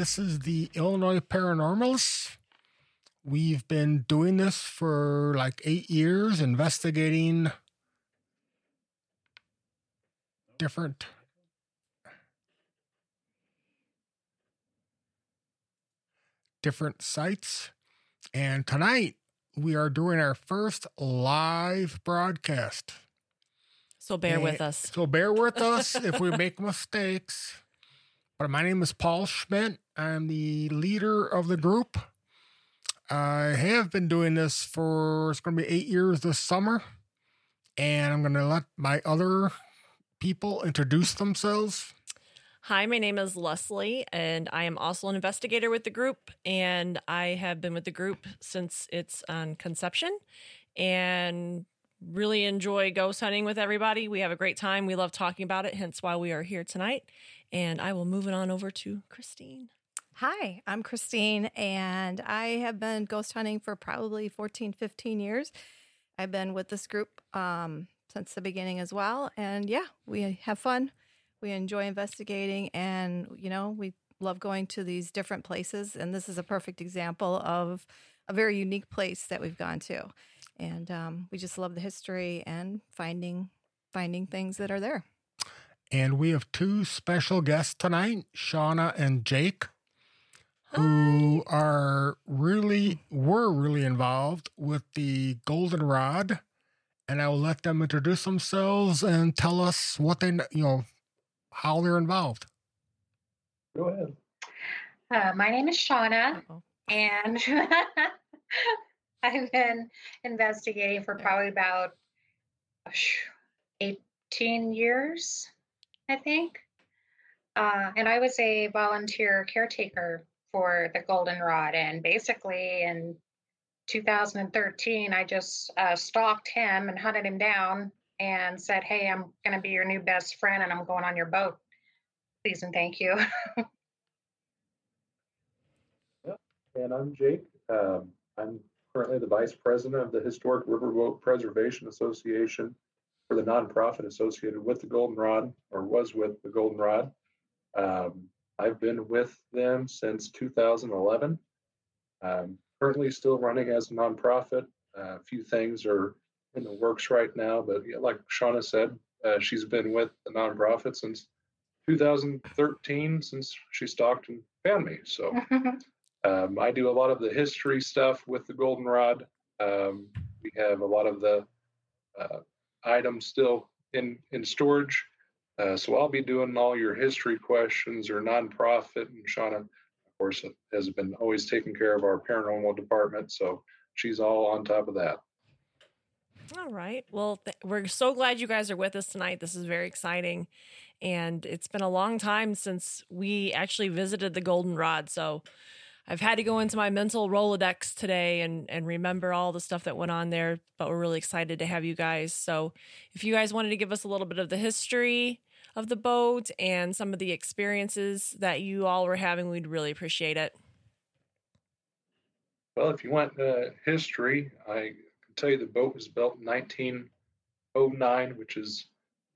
This is the Illinois Paranormals. We've been doing this for like eight years, investigating different different sites. And tonight we are doing our first live broadcast. So bear And- with us. So bear with us if we make mistakes. But my name is Paul Schmidt. I'm the leader of the group. I have been doing this for it's going to be eight years this summer, and I'm going to let my other people introduce themselves. Hi, my name is Leslie, and I am also an investigator with the group. And I have been with the group since its on conception and really enjoy ghost hunting with everybody. We have a great time. We love talking about it, hence why we are here tonight. And I will move it on over to Christine. Hi, I'm Christine, and I have been ghost hunting for probably 14, 15 years. I've been with this group um, since the beginning as well. And yeah, we have fun. We enjoy investigating, and, you know, we love going to these different places. And this is a perfect example of a very unique place that we've gone to. And um, we just love the history and finding finding things that are there. And we have two special guests tonight, Shauna and Jake, who are really were really involved with the goldenrod. And I will let them introduce themselves and tell us what they you know how they're involved. Go ahead. Uh, my name is Shauna, Uh-oh. and I've been investigating for probably about uh, 18 years, I think. Uh, and I was a volunteer caretaker for the Goldenrod. And basically, in 2013, I just uh, stalked him and hunted him down and said, Hey, I'm going to be your new best friend and I'm going on your boat. Please and thank you. And I'm Jake. Um, I'm currently the vice president of the Historic Riverboat Preservation Association for the nonprofit associated with the Goldenrod, or was with the Goldenrod. Um, I've been with them since 2011. Um, currently still running as a nonprofit. Uh, a few things are in the works right now, but yeah, like Shauna said, uh, she's been with the nonprofit since 2013, since she stalked and found me. So. Um, I do a lot of the history stuff with the goldenrod. Um, we have a lot of the uh, items still in in storage, uh, so I'll be doing all your history questions or nonprofit. And Shauna, of course, has been always taking care of our paranormal department, so she's all on top of that. All right. Well, th- we're so glad you guys are with us tonight. This is very exciting. And it's been a long time since we actually visited the Goldenrod. So I've had to go into my mental Rolodex today and, and remember all the stuff that went on there. But we're really excited to have you guys. So if you guys wanted to give us a little bit of the history of the boat and some of the experiences that you all were having, we'd really appreciate it. Well, if you want uh, history, I can tell you the boat was built in 1909, which is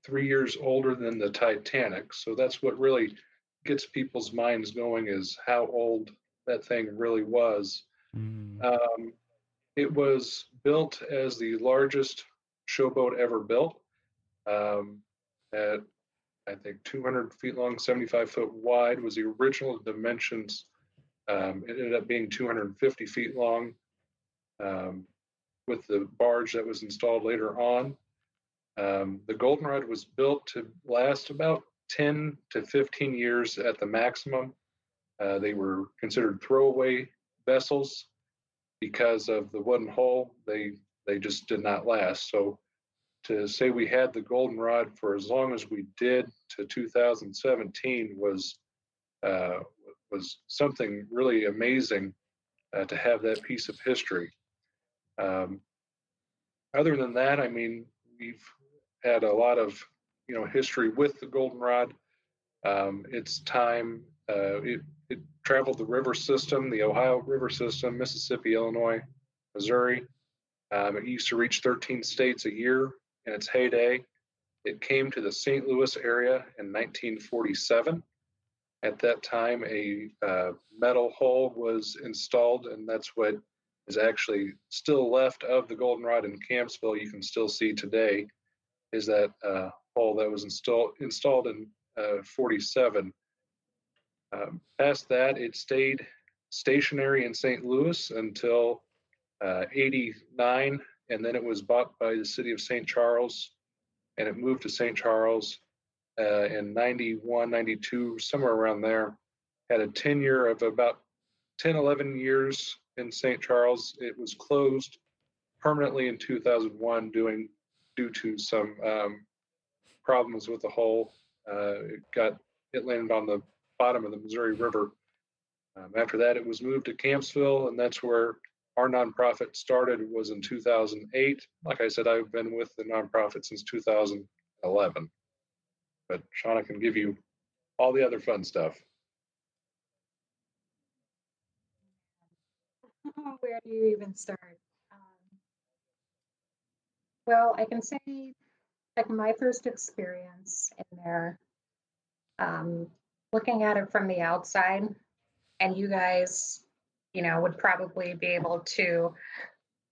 three years older than the Titanic. So that's what really gets people's minds going is how old that thing really was. Um, it was built as the largest showboat ever built um, at, I think, 200 feet long, 75 foot wide was the original dimensions. Um, it ended up being 250 feet long um, with the barge that was installed later on. Um, the Goldenrod was built to last about 10 to 15 years at the maximum. Uh, they were considered throwaway vessels because of the wooden hull. They they just did not last. So to say we had the Goldenrod for as long as we did to 2017 was uh, was something really amazing uh, to have that piece of history. Um, other than that, I mean, we've had a lot of you know history with the Goldenrod. Um, its time, uh, it, it traveled the river system, the Ohio River system, Mississippi, Illinois, Missouri. Um, it used to reach 13 states a year in its heyday. It came to the St. Louis area in 1947. At that time, a uh, metal hull was installed, and that's what is actually still left of the goldenrod in Campsville. You can still see today is that uh, hull that was installed installed in uh, 47. Um, past that, it stayed stationary in St. Louis until uh, 89, and then it was bought by the city of St. Charles, and it moved to St. Charles uh, in 91, 92, somewhere around there. Had a tenure of about 10, 11 years in St. Charles. It was closed permanently in 2001 doing, due to some um, problems with the hull. Uh, it got it landed on the bottom of the Missouri River. Um, after that, it was moved to Campsville, and that's where our nonprofit started. Was in 2008. Like I said, I've been with the nonprofit since 2011. But Shauna can give you all the other fun stuff. Where do you even start? Um, well, I can say, like my first experience in there, um, looking at it from the outside, and you guys, you know, would probably be able to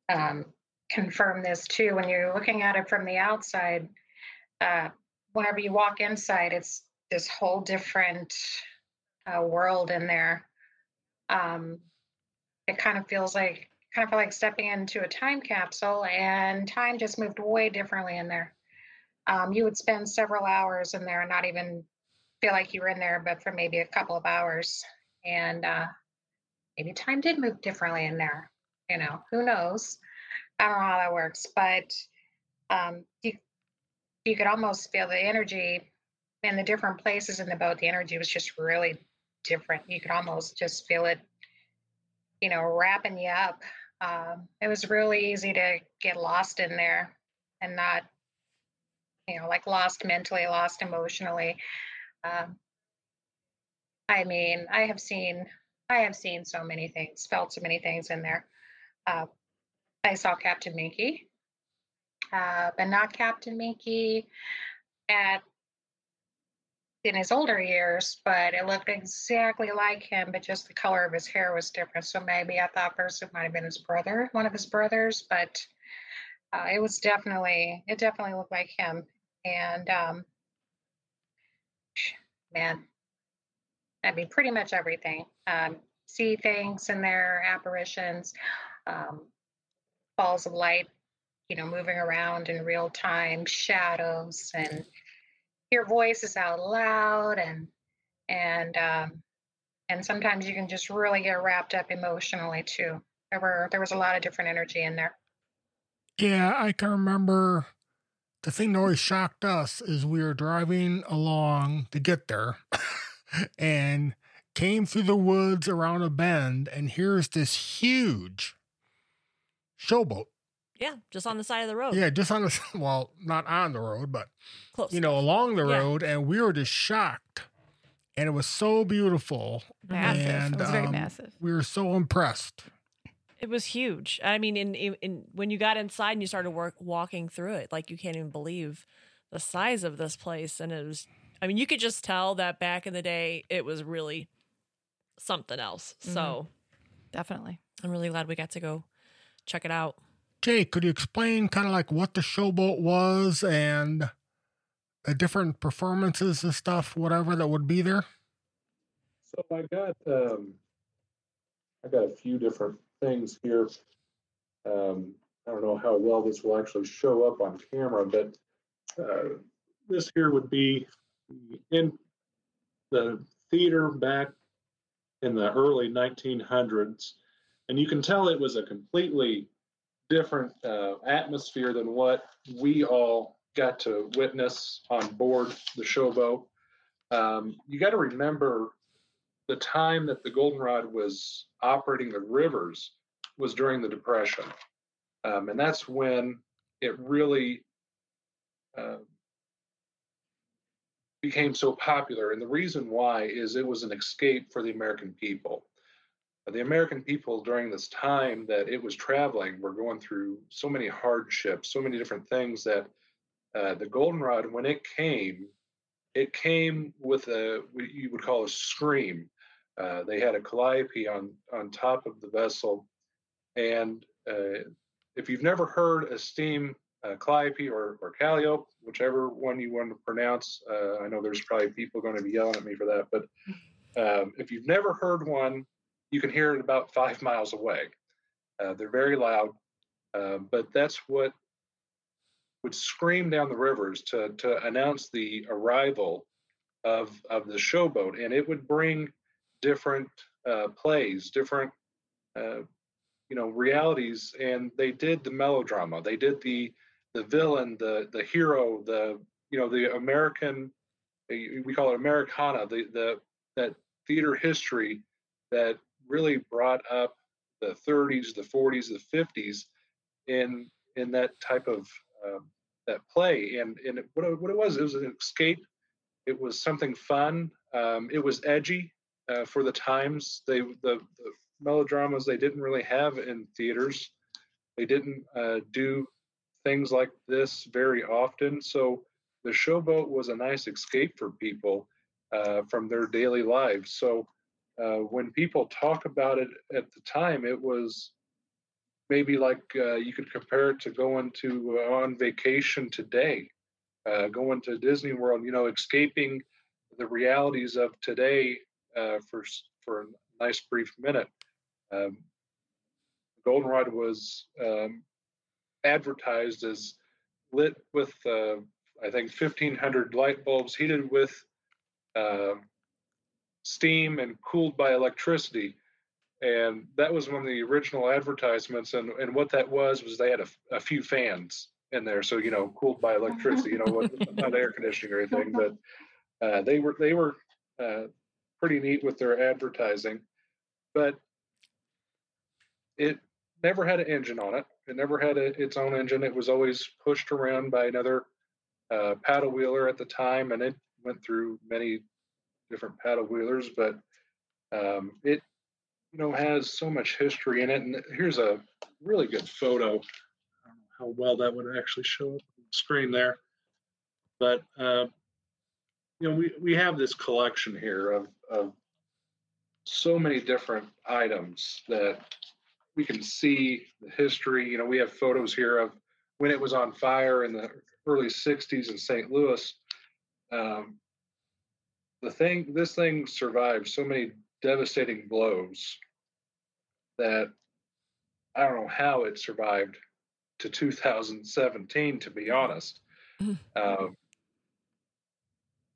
um, confirm this too. When you're looking at it from the outside, uh, whenever you walk inside, it's this whole different uh, world in there. Um, it kind of feels like kind of feel like stepping into a time capsule, and time just moved way differently in there. Um, you would spend several hours in there and not even feel like you were in there, but for maybe a couple of hours, and uh, maybe time did move differently in there. You know, who knows? I don't know how that works, but um, you you could almost feel the energy in the different places in the boat. The energy was just really different. You could almost just feel it, you know, wrapping you up. Um, it was really easy to get lost in there and not, you know, like lost mentally, lost emotionally. Um, I mean, I have seen, I have seen so many things, felt so many things in there. Uh, I saw Captain Menke, uh, but not Captain Menke at in his older years, but it looked exactly like him, but just the color of his hair was different. So maybe I thought first it might have been his brother, one of his brothers, but uh, it was definitely, it definitely looked like him. And um, man, I mean, pretty much everything. Um, see things in their apparitions, um, balls of light, you know, moving around in real time, shadows, and hear voices out loud, and and um, and sometimes you can just really get wrapped up emotionally too. There were there was a lot of different energy in there. Yeah, I can remember the thing that always shocked us is we were driving along to get there and came through the woods around a bend, and here's this huge showboat. Yeah, just on the side of the road. Yeah, just on the well, not on the road, but Close. you know, along the Yeah. road, and we were just shocked. And it was so beautiful. Massive. And, it was very um, massive. We were so impressed. It was huge. I mean, in, in in when you got inside and you started work walking through it, like you can't even believe the size of this place. And it was, I mean, you could just tell that back in the day, it was really something else. So Definitely. I'm really glad we got to go check it out. Jake, could you explain kind of like what the showboat was and the different performances and stuff, whatever that would be there? So I got um, I got a few different things here. Um, I don't know how well this will actually show up on camera, but uh, this here would be in the theater back in the early 1900s, and you can tell it was a completely different uh, atmosphere than what we all got to witness on board the showboat. Um, you got to remember the time that the goldenrod was operating the rivers was during the depression um, and that's when it really uh, became so popular and the reason why is it was an escape for the american people the american people during this time that it was traveling were going through so many hardships so many different things that uh, the goldenrod when it came it came with a what you would call a scream. Uh, they had a calliope on on top of the vessel, and uh, if you've never heard a steam uh, calliope or or calliope, whichever one you want to pronounce, uh, I know there's probably people going to be yelling at me for that, but um, if you've never heard one, you can hear it about five miles away. Uh, they're very loud, uh, but that's what would scream down the rivers to to announce the arrival of of the showboat, and it would bring different uh, plays, different uh, you know realities, and they did the melodrama, they did the the villain, the the hero, the you know the American we call it Americana, the the that theater history that really brought up the 30s, the 40s, the 50s in in that type of um, that play. And and it, what it, what it was, it was an escape. It was something fun. Um, it was edgy uh, for the times. They the, the melodramas they didn't really have in theaters. They didn't uh, do things like this very often. So the showboat was a nice escape for people uh, from their daily lives. So uh, when people talk about it at the time, it was maybe like uh, you could compare it to going to uh, on vacation today, uh, going to Disney World. You know, escaping the realities of today uh, for for a nice brief minute. Um, Goldenrod was um, advertised as lit with uh, I think 1,500 light bulbs heated with uh, steam and cooled by electricity. And that was one of the original advertisements. And, and what that was was they had a, a few fans in there, so you know, cooled by electricity. You know, not air conditioning or anything, but uh, they were they were uh, pretty neat with their advertising. But it never had an engine on it. It never had a, its own engine. It was always pushed around by another uh, paddle wheeler at the time, and it went through many different paddle wheelers. But um, it, you know, has so much history in it. And here's a really good photo. I don't know how well that would actually show up on the screen there, but uh, you know, we we have this collection here of of so many different items that we can see the history. You know, we have photos here of when it was on fire in the early 60s in St. Louis. Um, the thing, this thing survived so many devastating blows that I don't know how it survived to 2017, to be honest. Mhm. Um,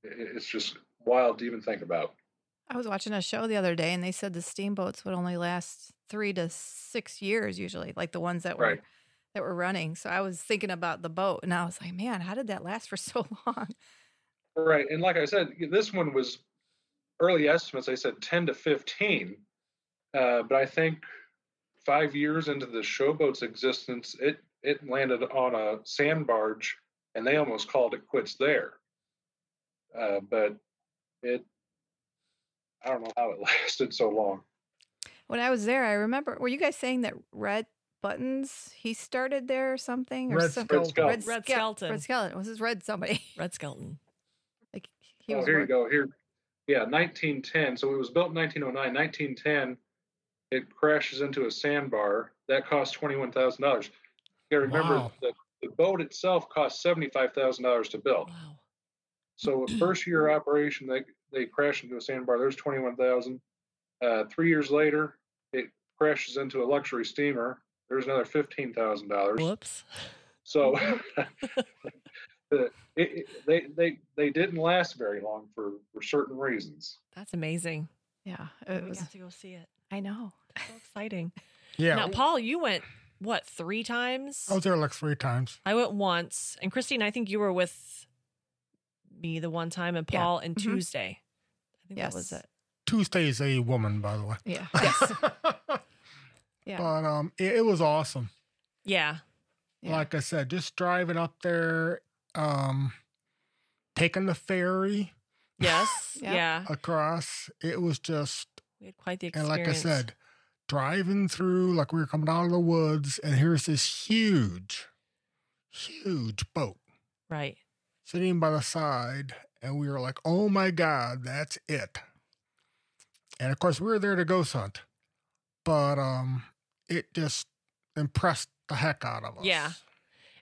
it's just wild to even think about. I was watching a show the other day and they said the steamboats would only last three to six years usually, like the ones that were Right. that were running. So I was thinking about the boat and I was like, man, how did that last for so long? Right. And like I said, this one was early estimates, I said 10 to 15. Uh, but I think five years into the showboat's existence, it, it landed on a sand barge and they almost called it quits there. Uh, but it, I don't know how it lasted so long. When I was there, I remember were you guys saying that Red Buttons he started there or something? Or Red some, Skeleton. Skull. Red, Red Ske- Skeleton. Red Skelton. Was his Red somebody? Red Skelton. like he Oh, was here you go. Here, yeah, 1910. So it was built in 1909. 1910, it crashes into a sandbar. That cost $21,000. You got to remember Wow. the, the boat itself cost $75,000 to build. Wow. So first year operation, they they crash into a sandbar. There's 21,000. Uh, three years later, it crashes into a luxury steamer. There's another $15,000. Whoops. So the, it, it, they they they didn't last very long for for certain reasons. That's amazing. Yeah, it we was. got to go see it. I know. So exciting. Yeah. Now, Paul, you went what three times? I was there like three times. I went once, and Christine, I think you were with me the one time, and Yeah. Paul and Mhm. Tuesday. I think that was it. Tuesday is a woman, by the way. Yeah. Yes. Yeah. But um, it, it was awesome. Yeah. Yeah. Like I said, just driving up there, um, taking the ferry Yes. Yeah. yeah. across. It was just, We had quite the experience. and like I said, driving through, like we were coming out of the woods, and here's this huge, huge boat. right. sitting by the side, and we were like, "Oh my god, that's it!" And of course, we were there to ghost hunt, but um, it just impressed the heck out of us. Yeah.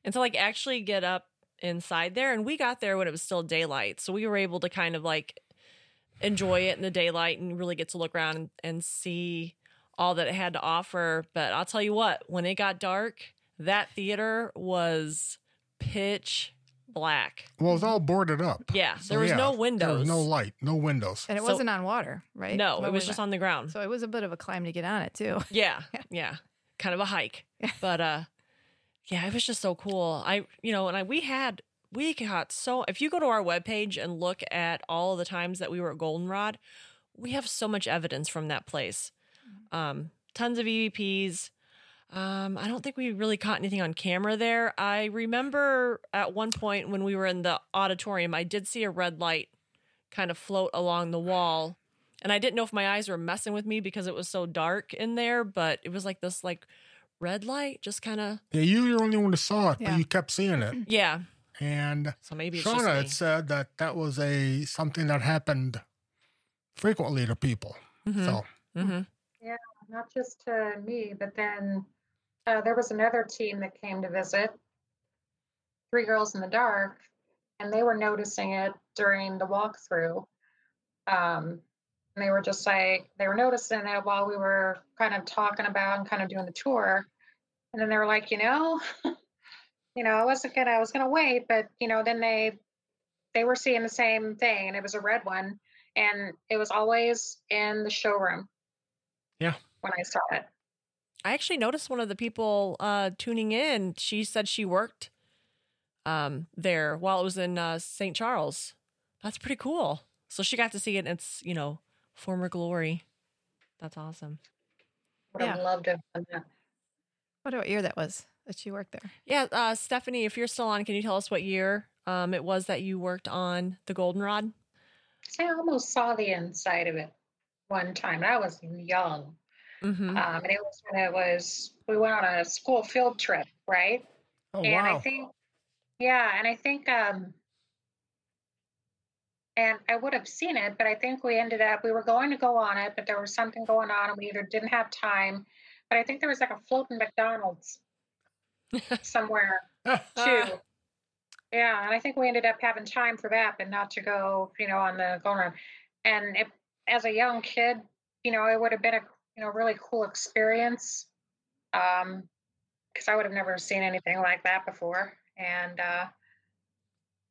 and to like actually get up inside there and we got there when it was still daylight so we were able to kind of like enjoy it in the daylight and really get to look around and, and see all that it had to offer but i'll tell you what when it got dark that theater was pitch black Well, it was all boarded up. yeah So, there was yeah, no There windows was no light, no windows. And it So- wasn't on water, right? no When it was we just went. on the ground So it was a bit of a climb to get on it too. Yeah, Yeah. yeah, kind of a hike. But uh yeah, it was just so cool. I you know, and I we had we got so if you go to our webpage and look at all the times that we were at Goldenrod, we have so much evidence from that place. Um tons of EVPs. Um, I don't think we really caught anything on camera there. I remember at one point when we were in the auditorium, I did see a red light kind of float along the wall and I didn't know if my eyes were messing with me because it was so dark in there, but it was like this like red light just kind of Yeah, you were the only one who saw it, Yeah. but you kept seeing it. yeah. And So maybe it's Shauna just had me. said that that was a something that happened frequently to people. Mhm, So mhm. Yeah, not just to me, but then uh, there was another team that came to visit, Three Girls in the Dark, and they were noticing it during the walkthrough. Um, and they were just like, they were noticing it while we were kind of talking about and kind of doing the tour. And then they were like, you know, you know, I wasn't gonna, I was gonna wait, but you know, then they, they were seeing the same thing, and it was a red one, and it was always in the showroom. Yeah. When I saw it. I actually noticed one of the people uh tuning in. She said she worked um there while it was in uh St. Charles. That's pretty cool. So she got to see it in its, you know, former glory. That's awesome. Would have Yeah. loved to have that. What what year that was that you worked there? Yeah, uh Stephanie, if you're still on, can you tell us what year um it was that you worked on the goldenrod? I almost saw the inside of it one time. and I was young. Mm-hmm. Um, and it was when it was, we went on a school field trip, right? oh and wow. I think, yeah, and I think, um, and I would have seen it, but I think we ended up, we were going to go on it, but there was something going on and we either didn't have time. But I think there was like a floating McDonald's somewhere too. Yeah, and I think we ended up having time for that, but not to go, you know, on the going around. And it, as a young kid, you know, it would have been a, you know, really cool experience. Um, because I would have never seen anything like that before, and uh,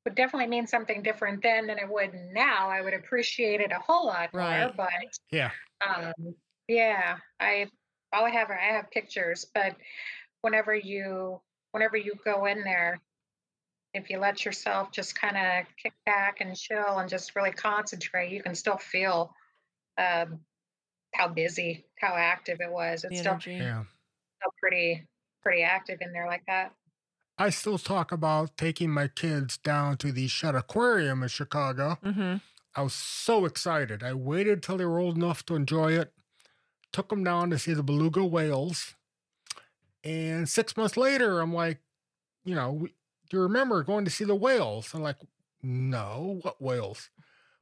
would definitely mean something different then than it would now. I would appreciate it a whole lot more, but yeah. um, yeah, I all I have are I have pictures, but whenever you whenever you go in there, if you let yourself just kind of kick back and chill and just really concentrate, you can still feel um, how busy, how active it was. It's still. Yeah. still pretty pretty active in there like that. I still talk about taking my kids down to the Shedd Aquarium in Chicago. Mm-hmm. I was so excited. I waited till they were old enough to enjoy it, took them down to see the beluga whales. And six months later, I'm like, you know, we, do you remember going to see the whales? I'm like, no, what whales?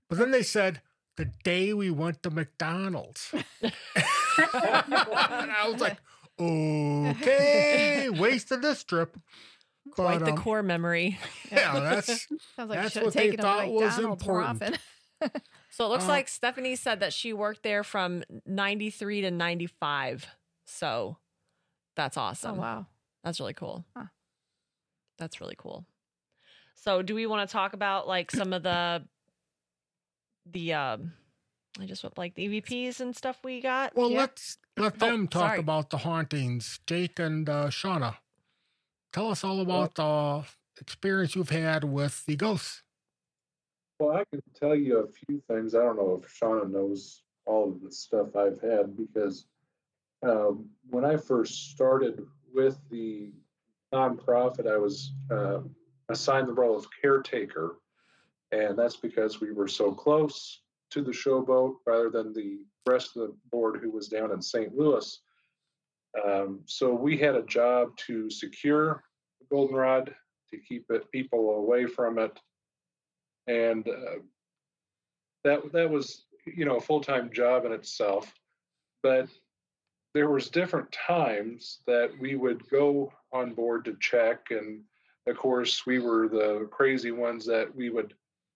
But then they said, the day we went to McDonald's. and I was like, okay, wasted this trip. Quite But, the um, core memory. Yeah, that's Sounds like That's what they taken them to thought was important. So it looks Uh, like Stephanie said that she worked there from 93 to 95. So that's Oh awesome. wow. That's really cool. Huh. That's really cool. So do we want to talk about like some of the the um I just went like the EVPs and stuff we got? Well, Yeah. let's let Oh, them talk sorry. about the hauntings. Jake and uh, Shauna, tell us all about the experience you've had with the ghosts. Well, I can tell you a few things. I don't know if Shauna knows all of the stuff I've had because um, when I first started with the nonprofit, I was uh, assigned the role of caretaker. And that's because we were so close to the showboat rather than the rest of the board who was down in St. Louis. Um, so we had a job to secure the goldenrod, to keep it people away from it, and uh, that that was you know a full time job in itself. But there was different times that we would go on board to check, and of course we were the crazy ones that we would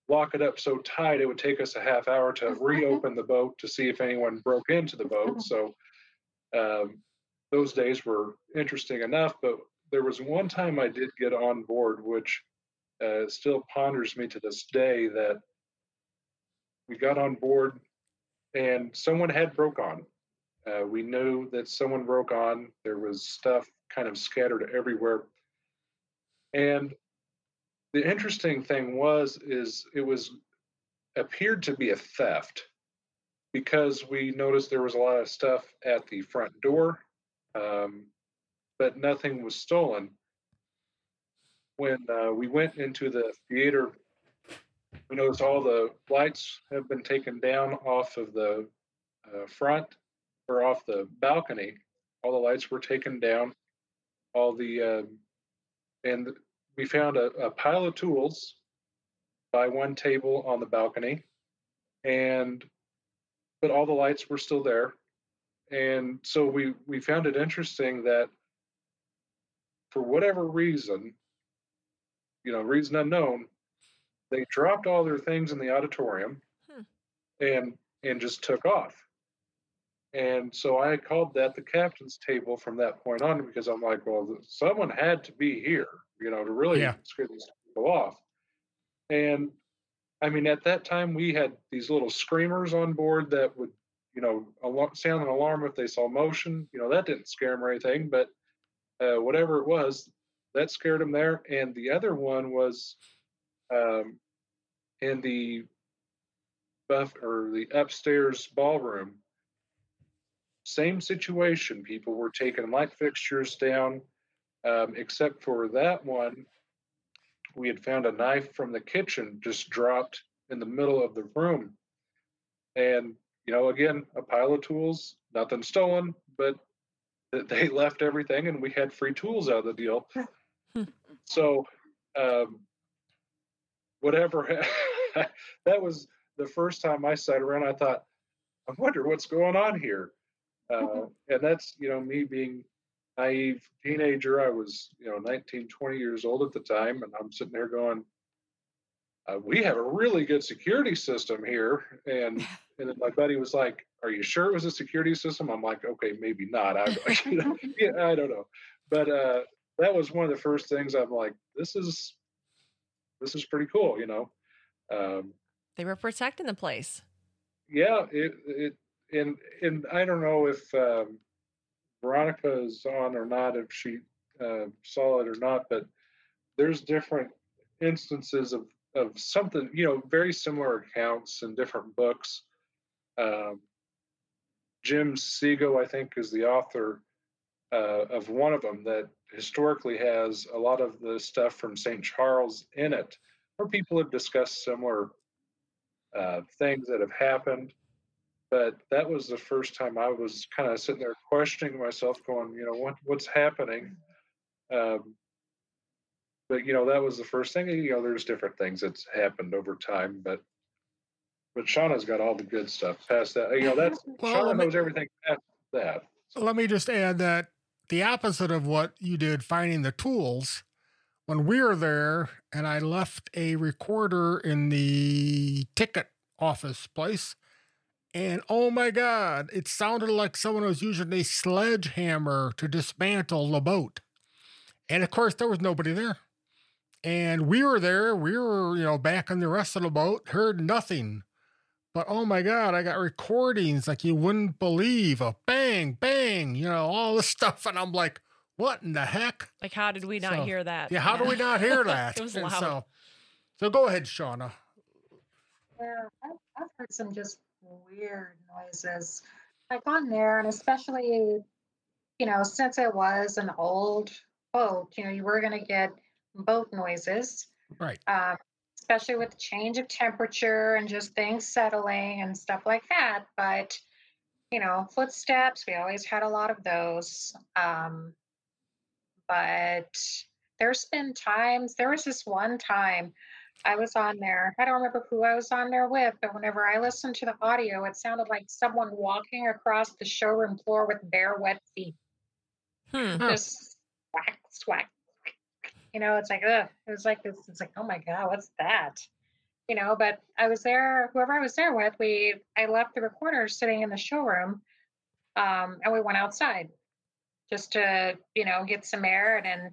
lock it up so tight it would take us a half hour to reopen the boat to see if anyone broke into the boat. So um, those days were interesting enough, but there was one time I did get on board, which uh, still ponders me to this day that we got on board and someone had broke on. Uh, we knew that someone broke on. There was stuff kind of scattered everywhere. And the interesting thing was is it was appeared to be a theft because we noticed there was a lot of stuff at the front door um, but nothing was stolen. When uh, we went into the theater, we noticed all the lights have been taken down off of the uh, front or off the balcony. All the lights were taken down. All the uh, and we found a, a pile of tools by one table on the balcony, and but all the lights were still there. And so we we found it interesting that for whatever reason you know reason unknown they dropped all their things in the auditorium hmm. and and just took off. And so i called that the captain's table from that point on because i'm like well someone had to be here you know to really yeah. scare these people off and i mean at that time we had these little screamers on board that would you know, sound an alarm if they saw motion. You know, that didn't scare them or anything, but uh, whatever it was, that scared them there. And the other one was um, in the buff or the upstairs ballroom. Same situation. People were taking light fixtures down, um, except for that one. We had found a knife from the kitchen just dropped in the middle of the room. And you know, again, a pile of tools, nothing stolen, but they left everything and we had free tools out of the deal. so, um, whatever, that was the first time I sat around. I thought, I wonder what's going on here. Uh, and that's, you know, me being naive teenager. I was, you know, 19, 20 years old at the time. And I'm sitting there going, uh, we have a really good security system here. And and then my buddy was like, "Are you sure it was a security system?" I'm like, "Okay, maybe not. I, yeah, I don't know." But uh, that was one of the first things I'm like, "This is this is pretty cool," you know. Um, they were protecting the place. Yeah, it it and and I don't know if um, Veronica is on or not, if she uh, saw it or not, but there's different instances of of something, you know, very similar accounts in different books um, Jim Segal, I think, is the author uh, of one of them that historically has a lot of the stuff from St. Charles in it, where people have discussed similar uh, things that have happened. But that was the first time I was kind of sitting there questioning myself, going, you know, what what's happening? Um, but you know, that was the first thing. You know, there's different things that's happened over time, but but Shauna's got all the good stuff past that. You know, that's well, Shauna knows everything past that. So. Let me just add that the opposite of what you did finding the tools, when we were there and I left a recorder in the ticket office place, and oh my God, it sounded like someone was using a sledgehammer to dismantle the boat. And of course, there was nobody there. And we were there, we were, you know, back in the rest of the boat, heard nothing. But oh my God, I got recordings like you wouldn't believe a bang, bang, you know, all this stuff. And I'm like, what in the heck? Like, how did we not so, hear that? Yeah, how yeah. do we not hear that? it was loud. So, so go ahead, Shauna. Yeah, I've, I've heard some just weird noises. I've gone there, and especially, you know, since it was an old boat, you know, you were going to get boat noises. Right. Um, especially with the change of temperature and just things settling and stuff like that. But, you know, footsteps, we always had a lot of those. Um, but there's been times, there was this one time I was on there. I don't remember who I was on there with, but whenever I listened to the audio, it sounded like someone walking across the showroom floor with bare, wet feet. Hmm. Huh. Just whack, swack. You know, it's like, ugh. It was like this. It's like, oh my god, what's that? You know, but I was there. Whoever I was there with, we I left the recorder sitting in the showroom, um, and we went outside just to you know get some air and then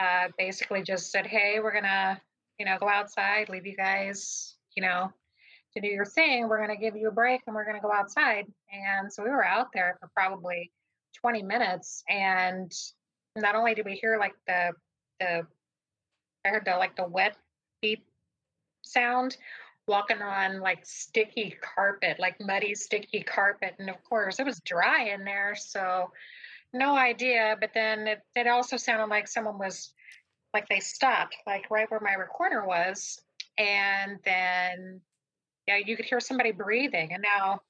uh, basically just said, hey, we're gonna you know go outside, leave you guys you know to do your thing. We're gonna give you a break and we're gonna go outside. And so we were out there for probably 20 minutes, and not only did we hear like the the I heard the like the wet beep sound walking on like sticky carpet, like muddy sticky carpet, and of course it was dry in there, so no idea. But then it, it also sounded like someone was like they stopped, like right where my recorder was, and then yeah, you could hear somebody breathing, and now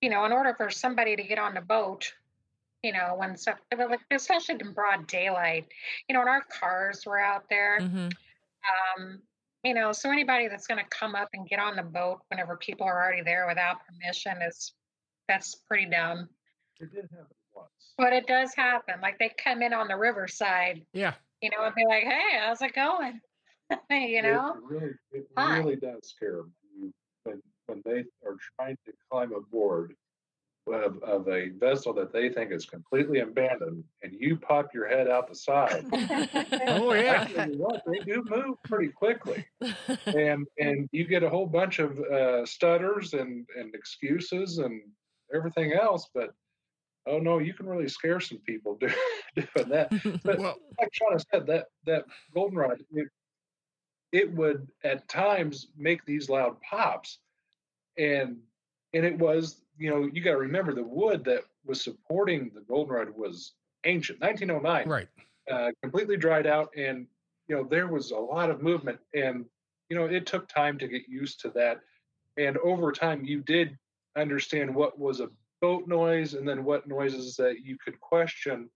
you know, in order for somebody to get on the boat, you know, when stuff, like especially in broad daylight, you know, and our cars were out there, hmm um, you know, so anybody that's going to come up and get on the boat whenever people are already there without permission is that's pretty dumb. It did happen once. But it does happen. Like they come in on the riverside, Yeah. you know, and be like, "Hey, how's it going?" you know. it really, it Hi. really does scare them you when when they are trying to climb aboard of, of a vessel that they think is completely abandoned, and you pop your head out the side. Oh, yeah. What, they do move pretty quickly, and and you get a whole bunch of uh, stutters and and excuses and everything else, but. Oh no! You can really scare some people do, doing that. But Well, like Shauna said, that that goldenrod, it, it would at times make these loud pops, and and it was you know you got to remember the wood that was supporting the goldenrod was ancient, 1909, right. uh, completely dried out, and you know there was a lot of movement, and you know it took time to get used to that, and over time you did understand what was a boat noise, and then what noises that you could question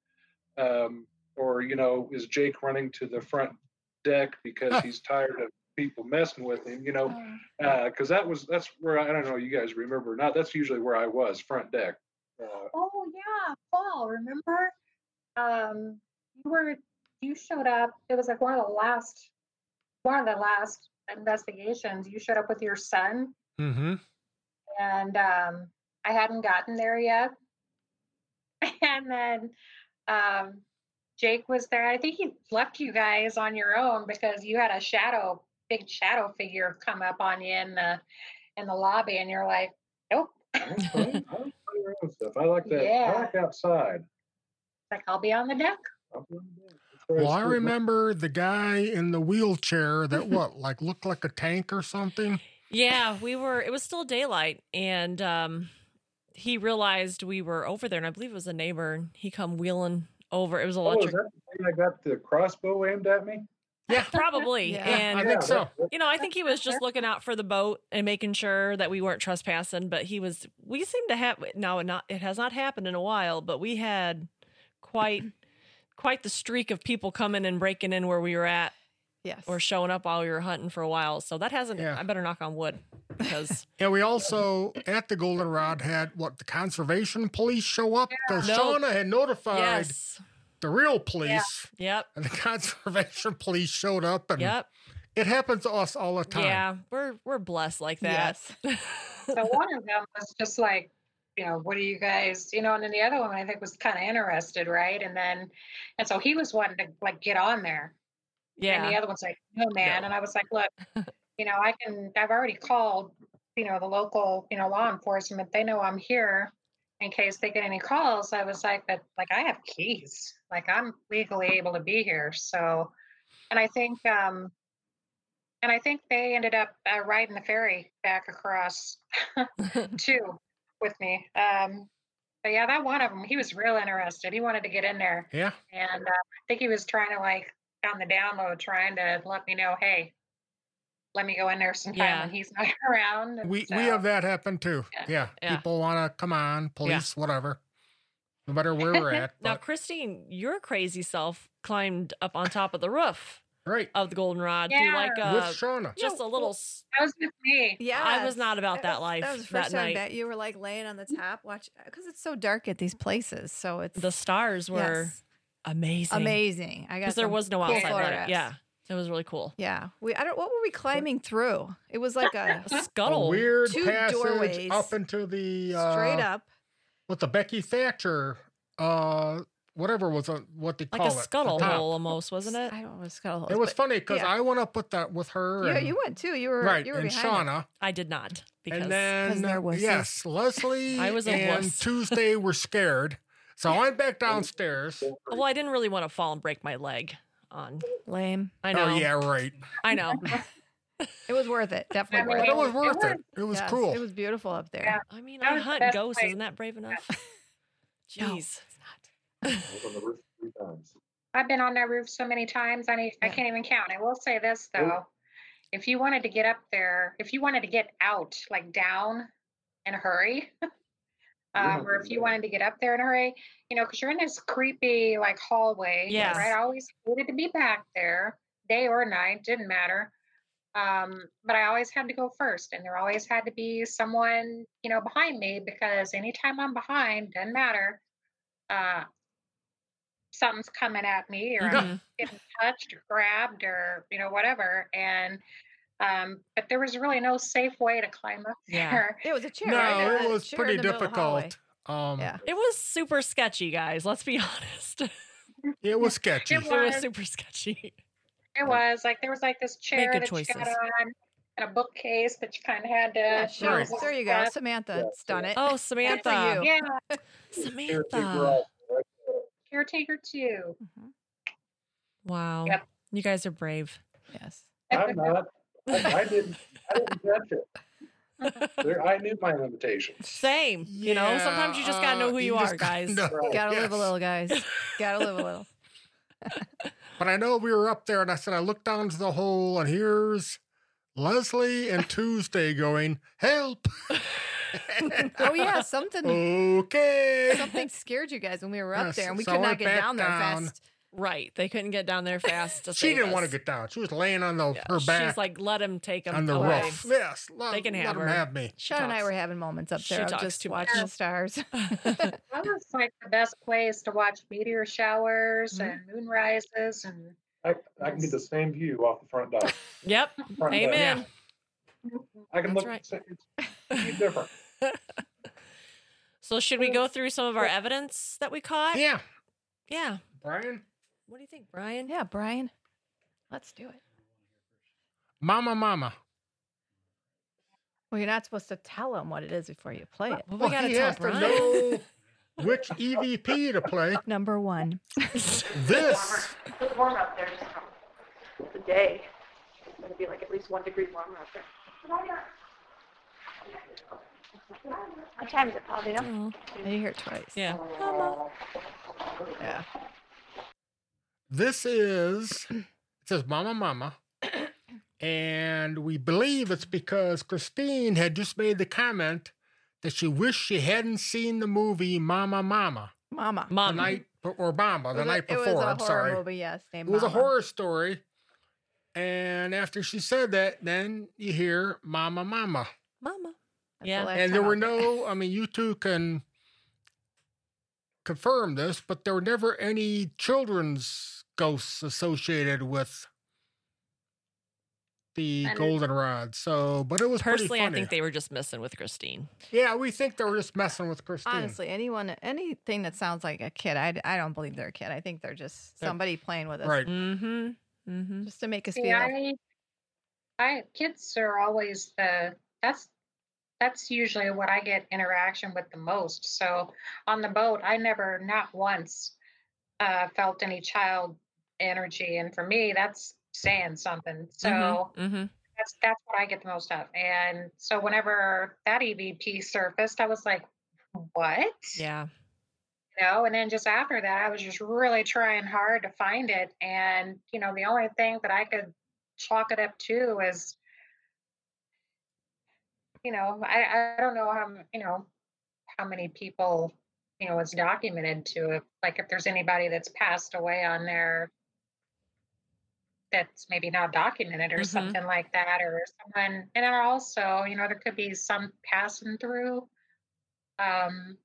um, or you know, is Jake running to the front deck because he's tired of people messing with him? You know, because that was that's where I, I don't know. You guys remember or not? That's usually where I was, front deck. Uh, Oh yeah, Paul, remember? Um, you were you showed up. It was like one of the last one of the last investigations. You showed up with your son, Mm-hmm. and um, I hadn't gotten there yet. And then um, Jake was there. I think he left you guys on your own because you had a shadow, big shadow figure come up on you in the in the lobby, and you're like, nope. I'm. I'm play around with stuff. I like that. Yeah. I like outside. Like I'll be on the deck. I'll on the deck. Well, I remember the guy in the wheelchair that what, like looked like a tank or something. Yeah, we were. It was still daylight, and um, he realized we were over there, and I believe it was a neighbor. and He come wheeling over. It was Oh, is electric, that the thing that got the crossbow aimed at me? Yeah. probably. Yeah. And I think so. you know, I think he was just looking out for the boat and making sure that we weren't trespassing. But he was. We seem to have now. Not it has not happened in a while, but we had quite quite the streak of people coming and breaking in where we were at Yes. or showing up while we were hunting for a while. So that hasn't. Yeah. I better knock on wood because yeah, we also at the Goldenrod had what the conservation police show up because No. Shauna had notified yes, the real police, yep, and the conservation police showed up, and yep. it happens to us all the time. Yeah, we're we're blessed like that. Yes. So one of them was just like, you know, what do you guys, you know, and then the other one I think was kind of interested, right? And then, and so he was wanting to like get on there, and the other one's like, no, man. And I was like, look, you know, I can, I've already called, you know, the local, you know, law enforcement. They know I'm here in case they get any calls. I was like, but like I have keys, like I'm legally able to be here. So, and I think, um, and I think they ended up uh, riding the ferry back across too with me. Um, but yeah, that one of them, he was real interested. He wanted to get in there, Yeah. and uh, I think he was trying to like on the download, trying to let me know, hey, let me go in there sometime Yeah. when he's not around. and We we have that happen too. Yeah. Yeah. Yeah. People want to come on, police, whatever. No matter where we're at. Now, but- Christine, your crazy self climbed up on top of the roof. Right. of the goldenrod through Yeah. like With a Shauna. just a little. That was with me. Yeah, I was not about that was- life That was the that first time I night. bet you were like laying on the top, watch because it's so dark at these places. So it's The stars were yes, amazing. amazing. I got because there was no cool outside light. photographs. Yeah, it was really cool. yeah. We I don't what were we climbing through? It was like a A scuttle. A weird Two passage doorways. up into the uh, straight up. with the Becky Thatcher, uh, whatever was a, what they like call a it, the scuttle hole almost, wasn't it? I don't know scuttle hole. It was funny because yeah. I went up with that with her. Yeah, and, you went too. You were right, You were and behind it. Shauna, I did not because and then they're wusses. yes, Leslie I was a and wuss. Tuesday were scared, so I went back downstairs. well, I didn't really want to fall and break my leg on. Lame. I oh, know. Oh yeah, right. I know. It was worth it. Definitely I worth it. it was It worth was. it. It was Yes, cool. It was beautiful up there. Yeah. I mean, I was the hunt ghosts. place. Isn't that brave enough? No, Jeez. it's not. I was on the roof three times. I've been on that roof so many times. I need, I can't even count. I will say this though. If you wanted to get up there, if you wanted to get out, like down in a hurry, not um, or if you wanted to get up there in a hurry, you know, because you're in this creepy like hallway. Yes. Right. I always hated to be back there, day or night, didn't matter. Um, but I always had to go first, and there always had to be someone, you know, behind me because anytime I'm behind, doesn't matter. Uh, something's coming at me, or I'm Mhm. getting touched or grabbed or you know whatever and um but there was really no safe way to climb up Yeah. there It was a chair. no, right? It was pretty in the middle of the hallway. difficult. Um, Yeah. It was super sketchy, guys. Let's be honest. it was sketchy. It it was was. super sketchy. it was like there was like this chair good that you got on and a bookcase that you kind of had to Yeah, sure. Right. There you go. Samantha's done it. Oh, Samantha. you. yeah Samantha. also, right? caretaker too Mhm. Wow. Yep. You guys are brave. Yes. I'm not. I, I didn't. I didn't touch it. There, I knew my limitations. Same. you know, sometimes you just gotta know uh, who you, just are, gotta guys. know, Gotta live a yes. little, guys. Gotta live a little. But I know we were up there, and I said I looked down to the hole, and here's Leslie and Tuesday going, "Help!" Oh yeah, something okay. something scared you guys when we were up Yes, there, and we so I could not went get back down there down. fast. Right. They couldn't get down there fast. To She didn't want to get down. She was laying on the Yeah, her back She's like, let him take him on the away. roof. Yes, let, They can let have him her. have me. Sean and I were having moments up there of talks just too much. watching the stars. that was like the best place to watch meteor showers Mhm. and moonrises and I, I can get the same view off the front dock. Yep. Front deck. Amen. I can That's look. right. It's, it's different. So should we go through some of our evidence that we caught? Yeah, Yeah. Brian. What do you think, Brian? yeah, Brian, let's do it. Mama, mama. Well, you're not supposed to tell him what it is before you play it. Well, we gotta he tell has to know which EVP to play. Number one. This It's warm up there just from the day. It's gonna be like at least one degree warmer up there. What time is it, Paul? Do you know? Oh, I hear it twice. yeah. Oh. Yeah. This is it says Mama, mama, and we believe it's because Christine had just made the comment that she wished she hadn't seen the movie Mama, Mama Mama. Mama. The night or Mama the was a- night It was before. a I'm horror sorry. movie, yes. Named It was a horror story. And after she said that, then you hear Mama Mama. Mama. That's Yeah. the And there were no, I mean, you two can confirm this, but there were never any children's ghosts associated with the And- goldenrod. So, but it was Personally, pretty I think they were just messing with Christine. yeah, we think they were just messing with Christine. Honestly, anyone, anything that sounds like a kid, I, I don't believe they're a kid. I think they're just Yeah. somebody playing with us, right. Mm-hmm. Mm-hmm. just to make us See, feel. I, I kids are always the that's that's usually what I get interaction with the most. So on the boat, I never, not once, uh, felt any child energy, and for me, that's saying something. So Mm-hmm. that's that's what I get the most of. And so whenever that EVP surfaced, I was like, what? Yeah. you know and then just after that i was just really trying hard to find it and you know the only thing that i could chalk it up to is you know i i don't know how you know how many people you know it's documented to it like if there's anybody that's passed away on there that's maybe not documented or Mhm. something like that, or someone, and also, you know, there could be some passing through. Um,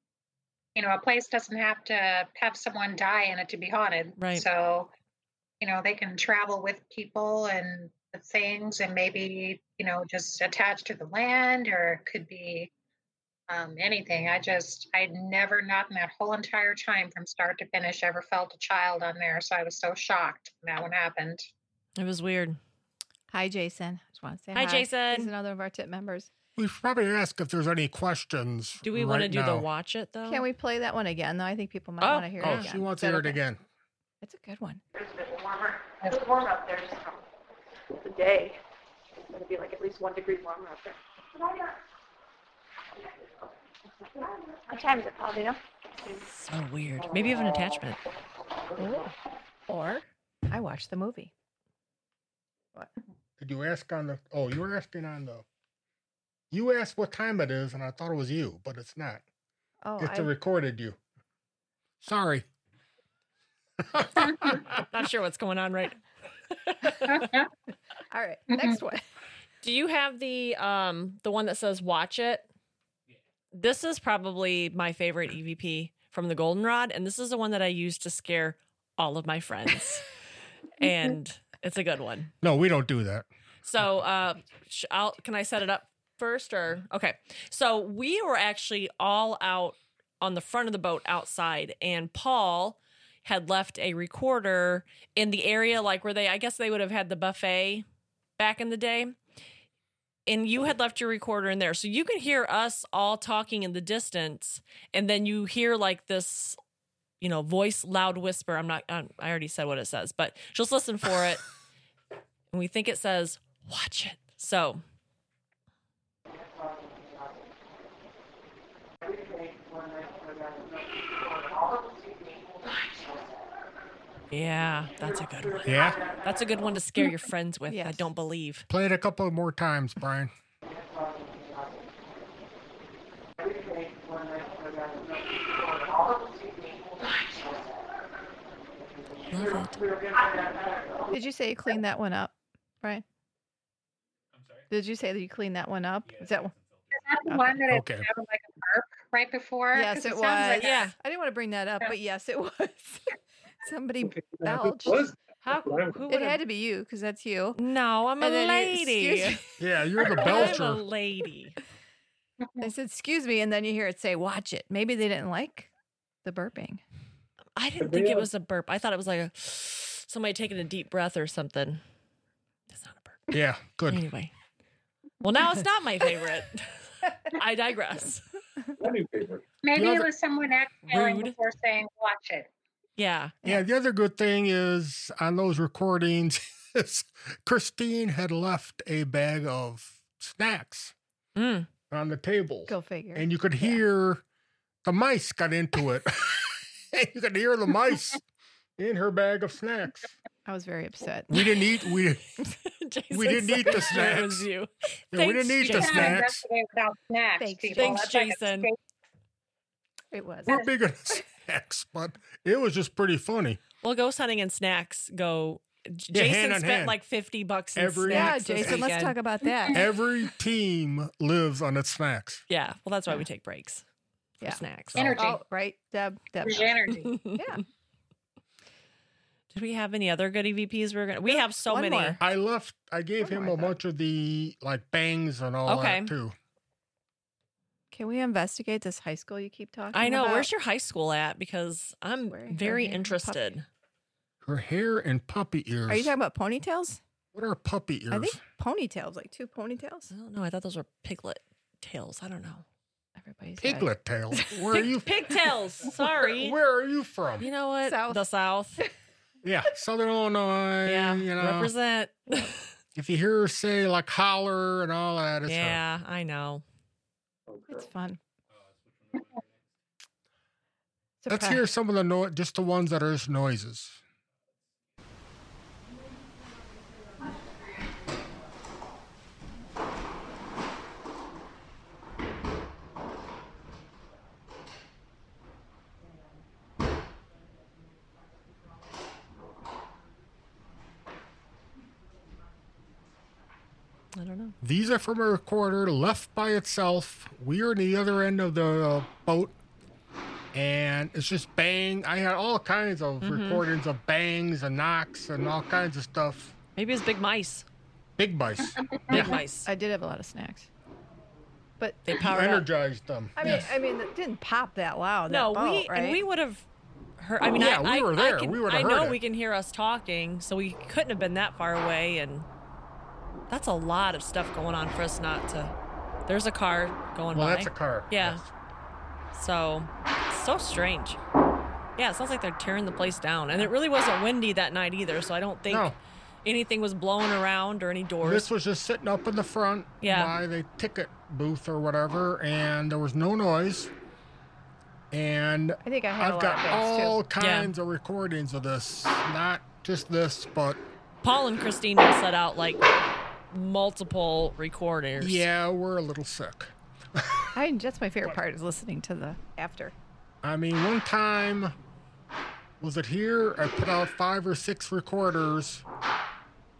you know, a place doesn't have to have someone die in it to be haunted. Right. So, you know, they can travel with people and the things and maybe, you know, just attached to the land or it could be um, anything. I just, I'd never, not in that whole entire time from start to finish, ever felt a child on there. So I was so shocked when that one happened. It was weird. Hi, Jason. I just want to say Hi, Jason. He's another of our TIP members. We should probably ask if there's any questions. Do we want to right do the watch it though? Can we play that one again, though? I think people might Oh, want to hear Oh, it again. she wants to that hear it okay? again. It's a good one. It's a bit warmer. It's warm out there just from the day. It's going to be like at least one degree warmer up there. What time is it, paul Paulina? So weird. Maybe you have an attachment. Ooh. Or I watched the movie. What? Did you ask on the? Oh, you were asking on the. You asked what time it is, and I thought it was you, but it's not. Oh, it's I, a recorded you. Sorry. Not sure what's going on right. all right. Next one. Do you have the um the one that says watch it? Yeah. This is probably my favorite EVP from the Goldenrod, and this is the one that I use to scare all of my friends. and it's a good one. No, we don't do that. So, uh, sh- I'll, can I set it up first or okay? So we were actually all out on the front of the boat outside, and Paul had left a recorder in the area, like where they, I guess they would have had the buffet back in the day. And you had left your recorder in there, so you can hear us all talking in the distance, and then you hear like this, you know, voice, loud whisper. I'm not, I'm, I already said what it says, but just listen for it. and we think it says watch it. So Yeah, that's a good one. Yeah. That's a good one to scare your friends with. I don't believe. Play it a couple more times, Brian. Love it. Did you say you cleaned that one up, Brian? I'm sorry. Did you say that you cleaned that one up? Is that one? Is that the Okay. one that it Okay. sounded like a burp right before? Yes, 'Cause it sounds was. like- Yeah. I didn't want to bring that up, Yeah. but yes, it was. Somebody, Okay, who belched. was How? That's what I- Who it had to be you because that's you. No, I'm a And then you- lady. excuse Yeah, you're the belcher. I'm a lady. I said, "Excuse me," and then you hear it say, "Watch it." Maybe they didn't like the burping. I didn't think it was a burp. I thought it was like a somebody taking a deep breath or something. It's not a burp. Yeah, good. Anyway. Well, now it's not my favorite. I digress. My new favorite. Maybe it was someone exhaling Rude. before saying, watch it. Yeah. Yeah, the other good thing is on those recordings, is Christine had left a bag of snacks Mm. on the table. Go figure. and you could hear the mice got into it. and you could hear the mice in her bag of snacks. I was very upset. We didn't eat. We Jason We didn't eat the it was snacks. you. yeah, we didn't eat the Jason. Can't snacks. without snacks, Thanks, people. Thanks, That's like Jason. It was. We're big on snacks, but it was just pretty funny. Well, ghost hunting and snacks go. J- Yeah, Jason hand spent hand. like 50 bucks in Every- Yeah, snacks. this Jason, let's talk about that. Mm-hmm. Every team lives on its snacks. Yeah. Well, that's why we take breaks. For Yeah. Snacks. Energy. Oh, right, Deb. Deb. There's energy. Yeah. Did we have any other good EVPs? We're gonna. We have so one many. more. I left. I gave What do him I a thought? bunch of the like bangs and all Okay. that too. Can we investigate this high school you keep talking I know. about? Where's your high school at? Because I'm Wearing very interested. Her hair and puppy ears. Are you talking about ponytails? what are puppy ears? I think ponytails, like two ponytails. I don't know. I thought those were piglet tails. I don't know. Everybody's got- Piglet tail. Where are you? Pigtails. Sorry. Where are you from? You know what? South. The South. Yeah, Southern Illinois. Yeah. you know. Represent. If you hear her say like holler and all that, it's her. yeah, I know. It's fun. Let's hear some of the no- just the ones that are just noises. These are from a recorder left by itself. We are in the other end of the boat, and it's just bang. I had all kinds of Mm-hmm. recordings of bangs and knocks and all kinds of stuff. Maybe it's big mice. Big mice. Big mice. I did have a lot of snacks. But They powered up. energized them. I mean, Yes. I mean, it didn't pop that loud. No, that boat, we right? and we would have heard. I mean, Yeah, I, we I- were I there. can- We would've I know it. we can hear us talking, so we couldn't have been that far away. And that's a lot of stuff going on for us not to. There's a car going well, by. Well, that's a car. Yeah. Yes. So, so strange. Yeah, it sounds like they're tearing the place down, and it really wasn't windy that night either. So I don't think No. anything was blowing around or any doors. This was just sitting up in the front Yeah. by the ticket booth or whatever, and there was no noise. And I think I had a I've lot got of bangs all too. kinds of recordings of this. Not just this, but Paul and Christine have set out like multiple recorders. yeah, we're a little sick. I, that's my favorite part is listening to the after. I mean, one time, was it here? I put out five or six recorders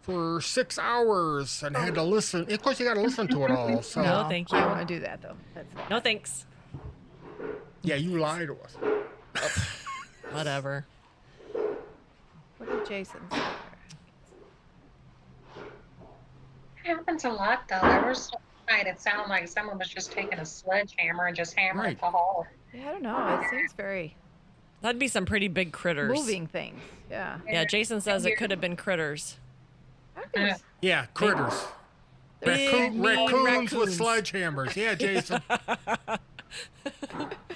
for six hours and had to listen. Of course, you got to listen to it all. So, No, thank you. I you. want to do that though. That's. No thanks. yeah, you lied to us. Whatever. What did Jason say? It happens a lot though. There was one night it sounded like someone was just taking a sledgehammer and just hammering Right. the hall. Yeah, I don't know. It seems very That'd be some pretty big critters. moving things. Yeah. Yeah, Jason says it could have been critters. I think Yeah, critters. Big, Raccoon, mean raccoons with sledgehammers. Yeah, Jason.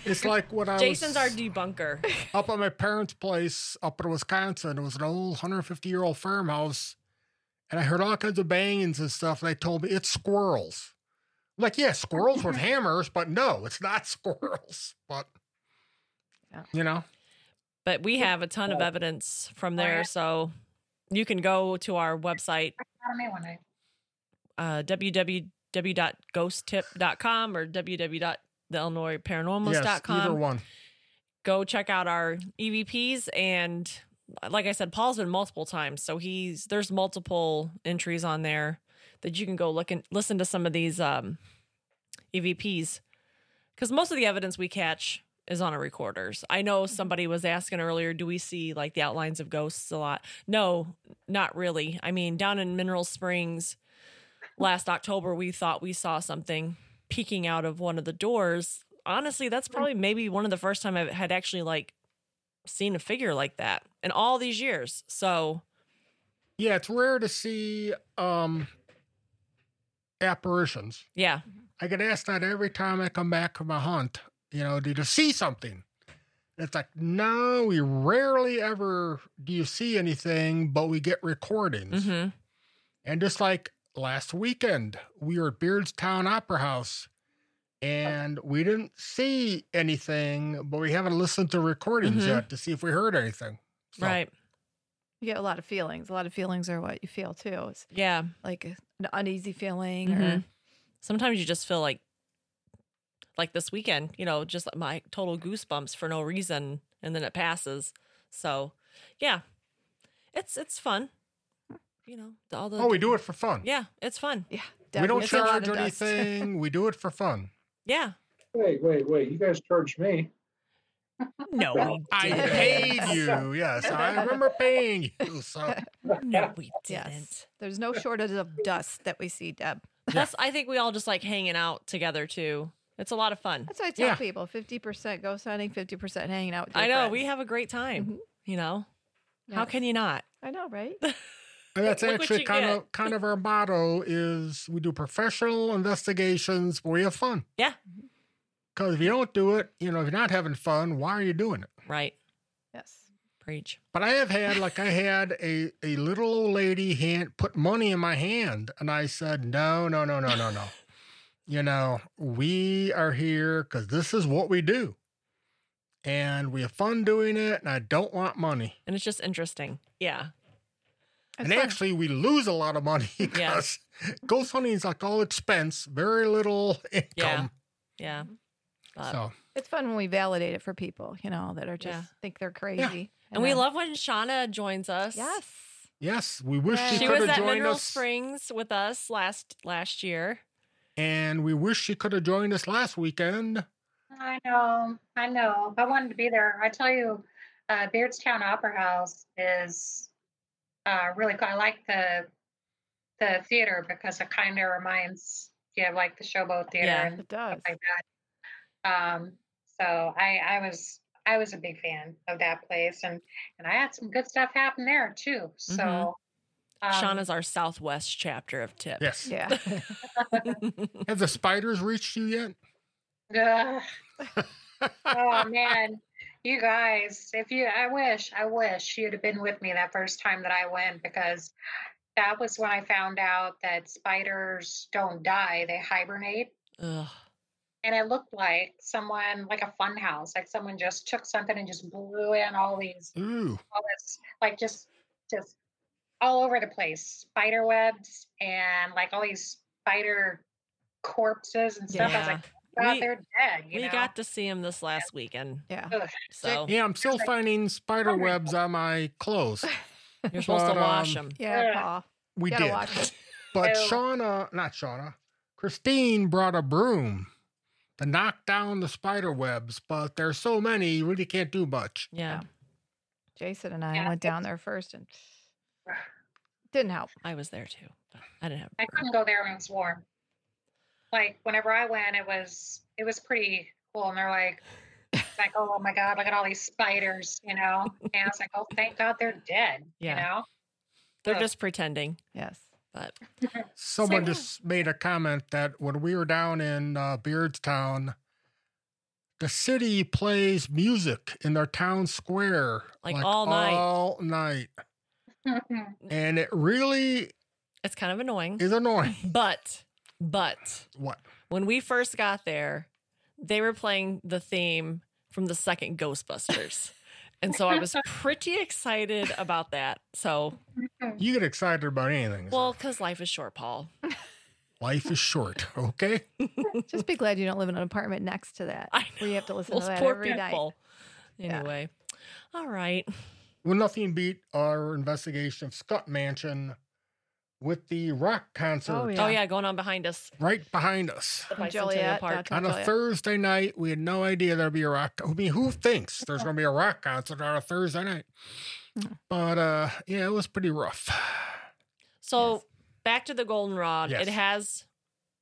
it's like what I Jason's our debunker. up at my parents' place up in Wisconsin. It was an old 150 year old farmhouse, and I heard all kinds of bangings and stuff. And they told me it's squirrels. I'm like, yeah, squirrels with hammers, but no, it's not squirrels. But Yeah. you know, But we have a ton of evidence from there, so you can go to our website, I may want uh, www.ghosttip.com or www.theillinoisparanormalist.com. yes, either one. go check out our EVPs and like I said, Paul's been multiple times, so he's there's multiple entries on there that you can go look and listen to some of these um, EVPs because most of the evidence we catch is on our recorders. I know somebody was asking earlier, do we see like the outlines of ghosts a lot? No, not really. I mean, down in Mineral Springs last October, we thought we saw something peeking out of one of the doors. Honestly, that's probably maybe one of the first time I had actually like seen a figure like that in all these years. So Yeah, it's rare to see um apparitions. yeah, I get asked that every time I come back from a hunt. You know, did you see something? It's like, no, we rarely ever do you see anything, but we get recordings. hmm And just like last weekend, we were at Beardstown Opera House and we didn't see anything, but we haven't listened to recordings Mhm. yet to see if we heard anything. So, right, You get a lot of feelings. A lot of feelings are what you feel too. It's yeah. like an uneasy feeling or Mhm. Sometimes you just feel like, like this weekend, you know, just like my total goosebumps for no reason, and then it passes. So, yeah, it's it's fun. You know, the- all the Oh, we do it for fun. Yeah, it's fun. yeah. we don't definitely a lot charge of anything. we do it for fun. Yeah. Wait, wait, wait. You guys charged me. No, we I didn't. paid you. Yes, I remember paying you. So No, we didn't. Yes. There's no shortage of dust that we see, Deb. That's. I think we all just like hanging out together too. It's a lot of fun. That's what I tell Yeah. people. Fifty percent ghost hunting, fifty percent hanging out with your I know friends. we have a great time. Mhm. You know, how Yes. can you not? I know, right? And that's Look actually kind get. of kind of our motto is we do professional investigations, but we have fun. Yeah. Because if you don't do it, you know, if you're not having fun, why are you doing it? Right. yes. Preach. But I have had like I had a a little old lady hand put money in my hand, and I said, no, no, no, no, no, no. you know, we are here because this is what we do, and we have fun doing it, and I don't want money. And it's just interesting. Yeah. It's and fun. actually, we lose a lot of money because ghost hunting is like all expense, very little income. Yeah. But- So it's fun when we validate it for people, you know, that are just Yeah. think they're crazy. and we then- love when Shauna joins us. Yes. Yes, we wish Yeah. she, She was at Mineral us, Springs with us last last year. and we wish she could have joined us last weekend. I know, I know. I wanted to be there. I tell you, uh, Beardstown Opera House is uh, really cool. I like the the theater because it kind of reminds you of like the Showboat Theater Yeah. and It does. stuff like that. Um, so I I was I was a big fan of that place, and and I had some good stuff happen there too. So. Um, Shauna's our Southwest chapter of TIP. Yes. Yeah. Have the spiders reached you yet? Ugh. oh man, you guys, if you, I wish, I wish you'd have been with me that first time that I went because that was when I found out that spiders don't die, they hibernate. Ugh. And it looked like someone, like a fun house, like someone just took something and just blew in all these, Ooh. all this, like just, just all over the place, spider webs and like all these spider corpses and stuff. I was Yeah. like, God, We- they're dead. You we know? got to see him this last weekend. Yeah. Ugh. So Yeah, I'm still finding spider webs on my clothes. you're supposed but, to wash um, him. Yeah, Yeah. Paul. We did. But So- Shauna, not Shauna, Christine brought a broom to knock down the spider webs, but there's so many, you really can't do much. Yeah, Jason and I Yeah, went down there first and didn't help. I was there too. I didn't have. I couldn't go there when it was warm. Like whenever I went, it was it was pretty cool, and they're like, like, oh my god, look at all these spiders, you know. And I was like, oh, thank God they're dead, Yeah. you know. They're Ugh. just pretending, Yes. but Someone So- just made a comment that when we were down in uh, Beardstown, the city plays music in their town square Like, all night. All night. And it really it's kind of annoying. is annoying. But but What? when we first got there, they were playing the theme from the second Ghostbusters. And so I was pretty excited about that. So, You get excited about anything. well, because life is short, Paul. life is short, okay? Just be glad you don't live in an apartment next to that. I Where you have to listen Those to that poor every night. people. Yeah. Anyway, all right. Well, nothing beat our investigation of Scott Mansion with the rock concert Oh, Yeah. Oh, yeah, going on behind us. right behind us. The Joliet Park. On to a Thursday night, we had no idea there'd be a rock. I mean, who thinks there's going to be a rock concert on a Thursday night? Mhm. But uh, yeah, it was pretty rough. So Yes. back to the goldenrod. Yes. It has,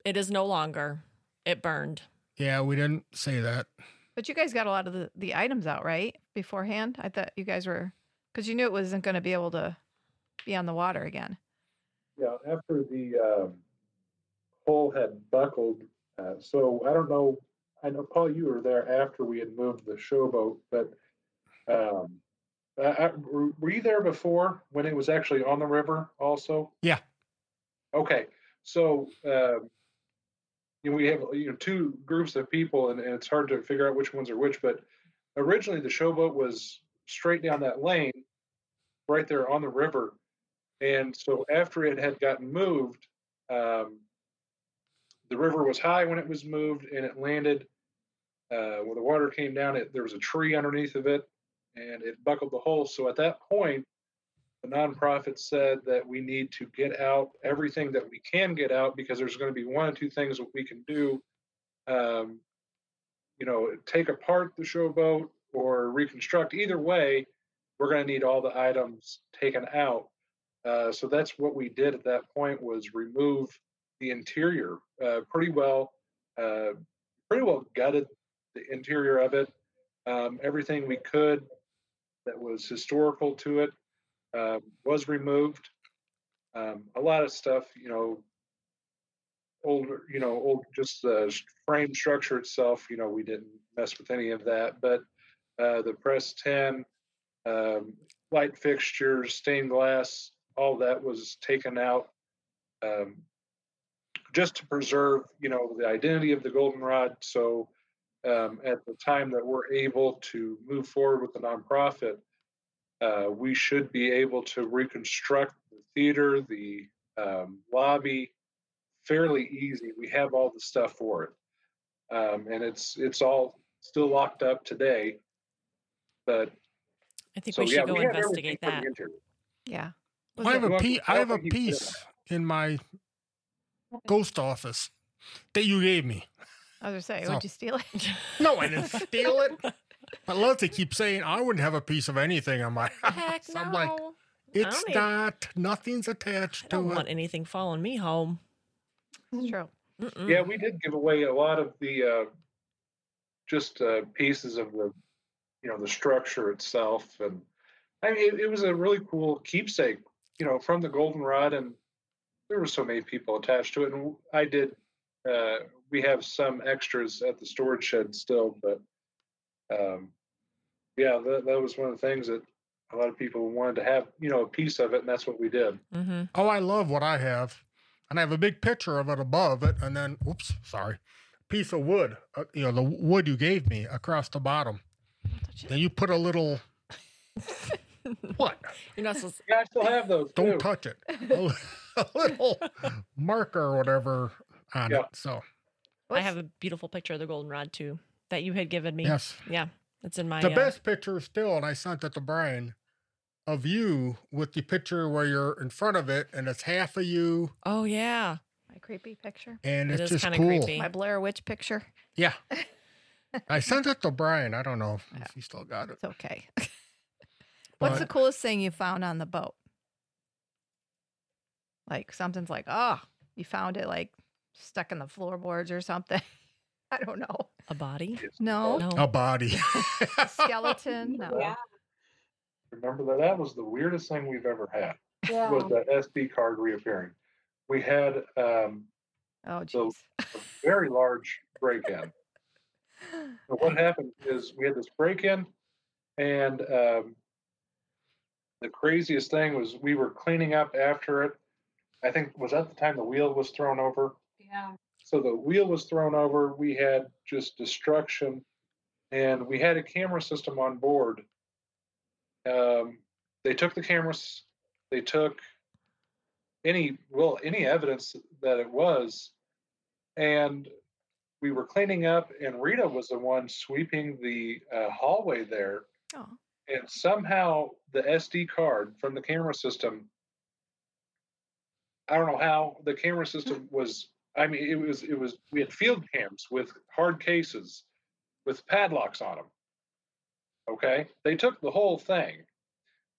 it is no longer. It burned. Yeah, we didn't say that. But you guys got a lot of the, the items out, right? Beforehand? I thought you guys were, because you knew it wasn't going to be able to be on the water again. Yeah, after the um, hull had buckled, uh, so I don't know. I know Paul, you were there after we had moved the showboat, but um, I, I, were were you there before when it was actually on the river also? Yeah. Okay, so um, you know, we have you know two groups of people, and, and it's hard to figure out which ones are which. But originally, the showboat was straight down that lane, right there on the river. And so after it had gotten moved, um, the river was high when it was moved, and it landed. Uh, when the water came down, it, there was a tree underneath of it, and it buckled the hole. So at that point, the nonprofit said that we need to get out everything that we can get out because there's going to be one or two things that we can do. Um, you know, take apart the showboat or reconstruct. Either way, we're going to need all the items taken out. Uh, so that's what we did at that point was remove the interior uh, pretty well, uh, pretty well gutted the interior of it. Um, everything we could that was historical to it um, was removed. Um, a lot of stuff, you know, older, you know, old just the frame structure itself. You know, we didn't mess with any of that, but uh, the press ten, um, light fixtures, stained glass, all that was taken out um, just to preserve, you know, the identity of the goldenrod. So um, at the time that we're able to move forward with the nonprofit, uh, we should be able to reconstruct the theater, the um, lobby, fairly easy. We have all the stuff for it, um, and it's it's all still locked up today. But I think so we should yeah, go we investigate that. Yeah. Was I have it- a Well, piece. I I have a think you did. piece in my ghost office that you gave me. I was gonna say, So- would you steal it? No, I didn't steal it. But Leslie keeps saying I wouldn't have a piece of anything on my Heck So no. I'm like, I It's don't need- not. Nothing's I attached don't to want it. anything following me home. It's true. Mm-mm. Yeah, we did give away a lot of the uh, just uh, pieces of the, you know, the structure itself, and I mean, it, it was a really cool keepsake, you know, from the goldenrod, and there were so many people attached to it, and I did. Uh, we have some extras at the storage shed still, but um, yeah, that, that was one of the things that a lot of people wanted to have, you know, a piece of it, and that's what we did. Mm-hmm. Oh, I love what I have, and I have a big picture of it above it, and then, oops, sorry, piece of wood. Uh, you know, the wood you gave me across the bottom. Then you put a little. what? You're not supposed Yeah, I still have those. Don't too. touch it. A, a little marker or whatever on Yeah. it. So I have a beautiful picture of the goldenrod too that you had given me. yes, Yeah, it's in my. the uh, best picture still, and I sent it to Brian, of you with the picture where you're in front of it, and it's half of you, Oh yeah, My creepy picture. and It it's just kinda cool. creepy. My Blair Witch picture. Yeah. I sent it to Brian. I don't know if, Yeah. if he still got it. It's okay. What's the coolest thing you found on the boat? Like something's like, oh, you found it like stuck in the floorboards or something. I don't know. a body. No. No. A body. Skeleton. No. Yeah. Remember that that was the weirdest thing we've ever had. Yeah. was the SD card reappearing. We had um, Oh, So- jeez. a very large break-in. So what happened is we had this break-in, and um, the craziest thing was we were cleaning up after it. I think was at the time the wheel was thrown over. Yeah. So the wheel was thrown over. We had just destruction, and we had a camera system on board. Um, they took the cameras. They took any well any evidence that it was, and we were cleaning up. And Rita was the one sweeping the uh, hallway there, Oh. And somehow the SD card from the camera system. I don't know how the camera hmm. system was. I mean, it was it was we had field cams with hard cases, with padlocks on them. Okay, they took the whole thing.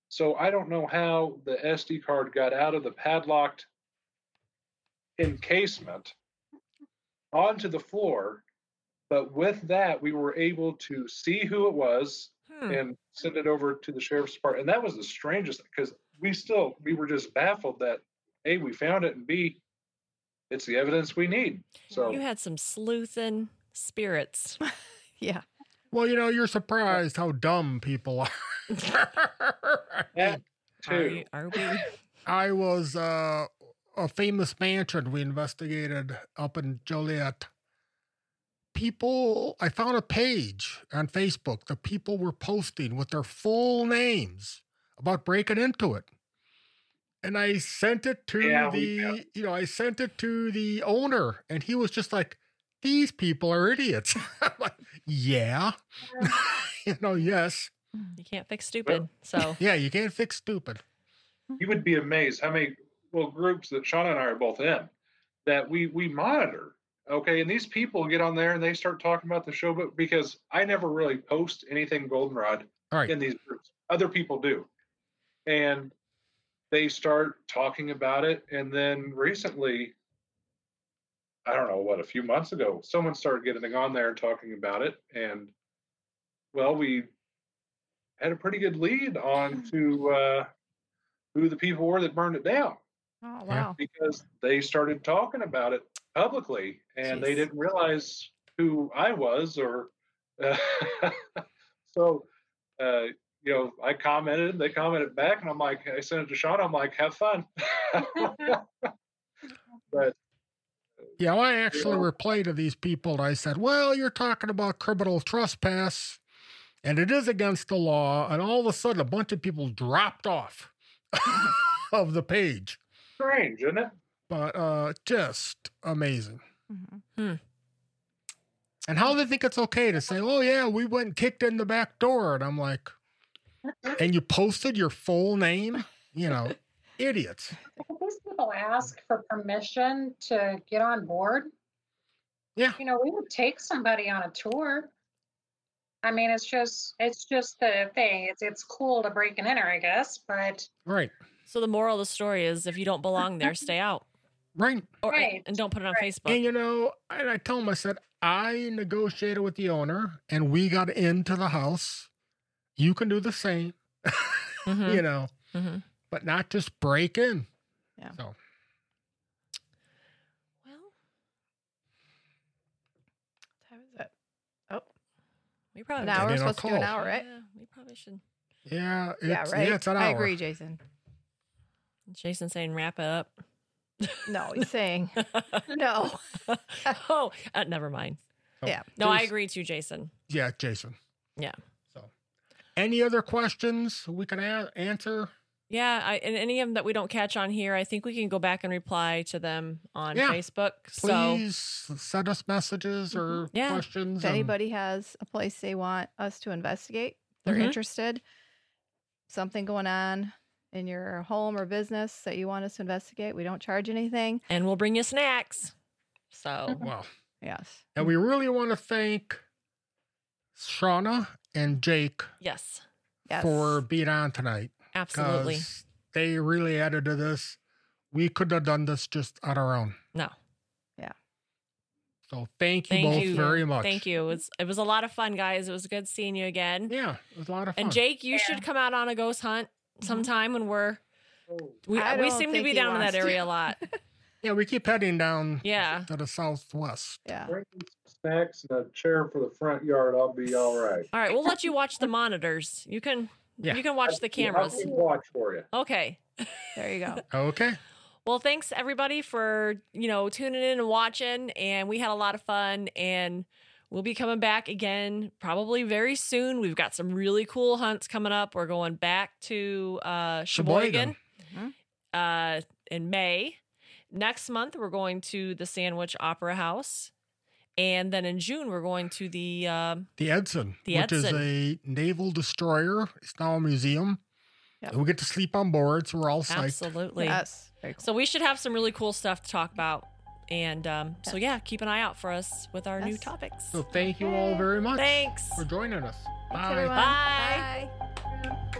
So I don't know how the SD card got out of the padlocked encasement onto the floor, but with that we were able to see who it was Hmm. and send it over to the sheriff's department. And that was the strangest because we still we were just baffled that a we found it and b it's the evidence we need. So You had some sleuthing spirits. Yeah. well, you know, you're surprised how dumb people are. that Are, too. you, are we? I was uh, a famous mansion we investigated up in Joliet. People, I found a page on Facebook. The people were posting with their full names about breaking into it. And I sent it to Yeah, we the, you know, I sent it to the owner, and he was just like, "These people are idiots." I'm like, "Yeah, you know, yes, mm. You can't fix stupid. So yeah, you can't fix stupid." you would be amazed how many well groups that Shauna and I are both in that we we monitor. Okay, and these people get on there and they start talking about the show, but because I never really post anything goldenrod All right, in these groups, other people do, and they start talking about it. And then recently, I don't know what, a few months ago, someone started getting on there and talking about it, and well, we had a pretty good lead on to uh, who the people were that burned it down. Oh, wow. because they started talking about it publicly and they didn't realize who I was or uh, so uh, you know I commented they commented back and I'm like I sent it to Sean I'm like have fun but Yeah, well, I actually Yeah. replied to these people and I said, Well, you're talking about criminal trespass and it is against the law. And all of a sudden, a bunch of people dropped off of the page. strange isn't it But uh, just amazing. hmm And how they think it's okay to say, Oh, yeah, we went and kicked in the back door. And I'm like, And you posted your full name? You know, idiots. These people ask for permission to get on board, Yeah. you know, we would take somebody on a tour. I mean, it's just it's just the thing. It's it's cool to break and enter, I guess, but Right. So the moral of the story is if you don't belong there, stay out. Right. Or Right. and don't put it on Right. Facebook. And you know, and I told him, I said, I negotiated with the owner and we got into the house. You can do the same, Mhm, you know, mhm. but not just break in. Yeah. So Well, How is it? Oh, we probably an hour. We're supposed to do an hour, right? Yeah, we probably should. yeah, it's, yeah, right. Yeah, it's an hour. I agree, Jason. Jason saying wrap it up. No, he's saying no. oh, uh, never mind. So, Yeah. No, I there's- agree too, Jason. Yeah, Jason. Yeah. So, any other questions we can a- answer? Yeah, I, and any of them that we don't catch on here, I think we can go back and reply to them on Yeah. Facebook. So Please send us messages or Yeah. questions. If and- anybody has a place they want us to investigate, they're Mhm. interested, something going on in your home or business that you want us to investigate, we don't charge anything. and we'll bring you snacks. So well, Yes. and we really want to thank Shauna and Jake yes, Yes. for being on tonight. Absolutely. They really added to this. We could have done this just on our own. No, Yeah. So thank you thank both you very much. Thank you. It was it was a lot of fun, guys. It was good seeing you again. Yeah, it was a lot of fun. And Jake, you Yeah. should come out on a ghost hunt Mm-hmm. sometime when we're oh. we, we seem to be down in that area a lot. yeah, we keep heading down Yeah. to the southwest. yeah. Bring some snacks and a chair for the front yard. I'll be all right. All right, we'll let you watch the monitors. You can Yeah. you can watch the cameras. I'll keep watch for you. Okay. There you go. Okay. Well, thanks everybody for, you know, tuning in and watching and we had a lot of fun and we'll be coming back again probably very soon. We've got some really cool hunts coming up. We're going back to uh Sheboygan, Mhm. uh in May. Next month we're going to the Sandwich Opera House. And then in June we're going to the um The Edson, The which is a naval destroyer. It's now a museum. Yep. And we get to sleep on board, so we're all psyched. absolutely. Yes. Cool. So we should have some really cool stuff to talk about. And um, so yeah, keep an eye out for us with our new topics. So thank you all very much Thanks. for joining us. Thanks, Bye. everyone. Bye. Bye.